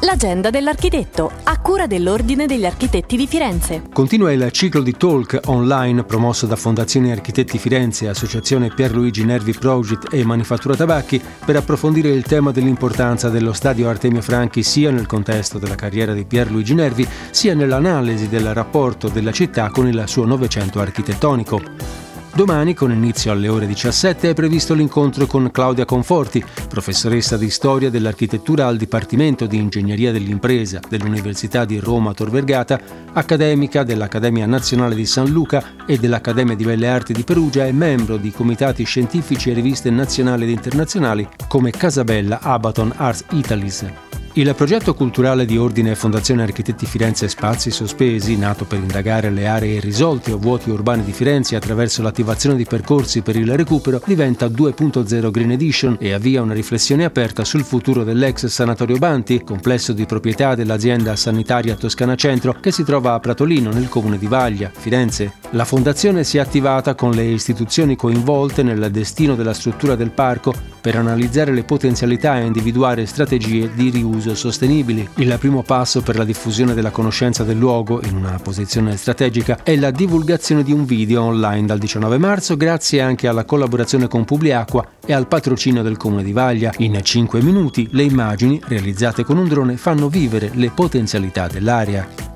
L'agenda dell'architetto, a cura dell'Ordine degli Architetti di Firenze. Continua il ciclo di talk online promosso da Fondazione Architetti Firenze, Associazione Pierluigi Nervi Project e Manifattura Tabacchi per approfondire il tema dell'importanza dello stadio Artemio Franchi sia nel contesto della carriera di Pierluigi Nervi sia nell'analisi del rapporto della città con il suo Novecento architettonico. Domani, con inizio alle ore 17, è previsto l'incontro con Claudia Conforti, professoressa di storia dell'architettura al Dipartimento di Ingegneria dell'Impresa dell'Università di Roma Tor Vergata, accademica dell'Accademia Nazionale di San Luca e dell'Accademia di Belle Arti di Perugia e membro di comitati scientifici e riviste nazionali ed internazionali come Casabella Abaton Arts Italis. Il progetto culturale di Ordine Fondazione Architetti Firenze Spazi Sospesi, nato per indagare le aree irrisolte o vuoti urbani di Firenze attraverso l'attivazione di percorsi per il recupero, diventa 2.0 Green Edition e avvia una riflessione aperta sul futuro dell'ex Sanatorio Banti, complesso di proprietà dell'azienda sanitaria Toscana Centro che si trova a Pratolino nel comune di Vaglia, Firenze. La fondazione si è attivata con le istituzioni coinvolte nel destino della struttura del parco per analizzare le potenzialità e individuare strategie di riuso uso sostenibili. Il primo passo per la diffusione della conoscenza del luogo in una posizione strategica è la divulgazione di un video online dal 19 marzo grazie anche alla collaborazione con Publiacqua e al patrocinio del Comune di Vaglia. In 5 minuti le immagini realizzate con un drone fanno vivere le potenzialità dell'area.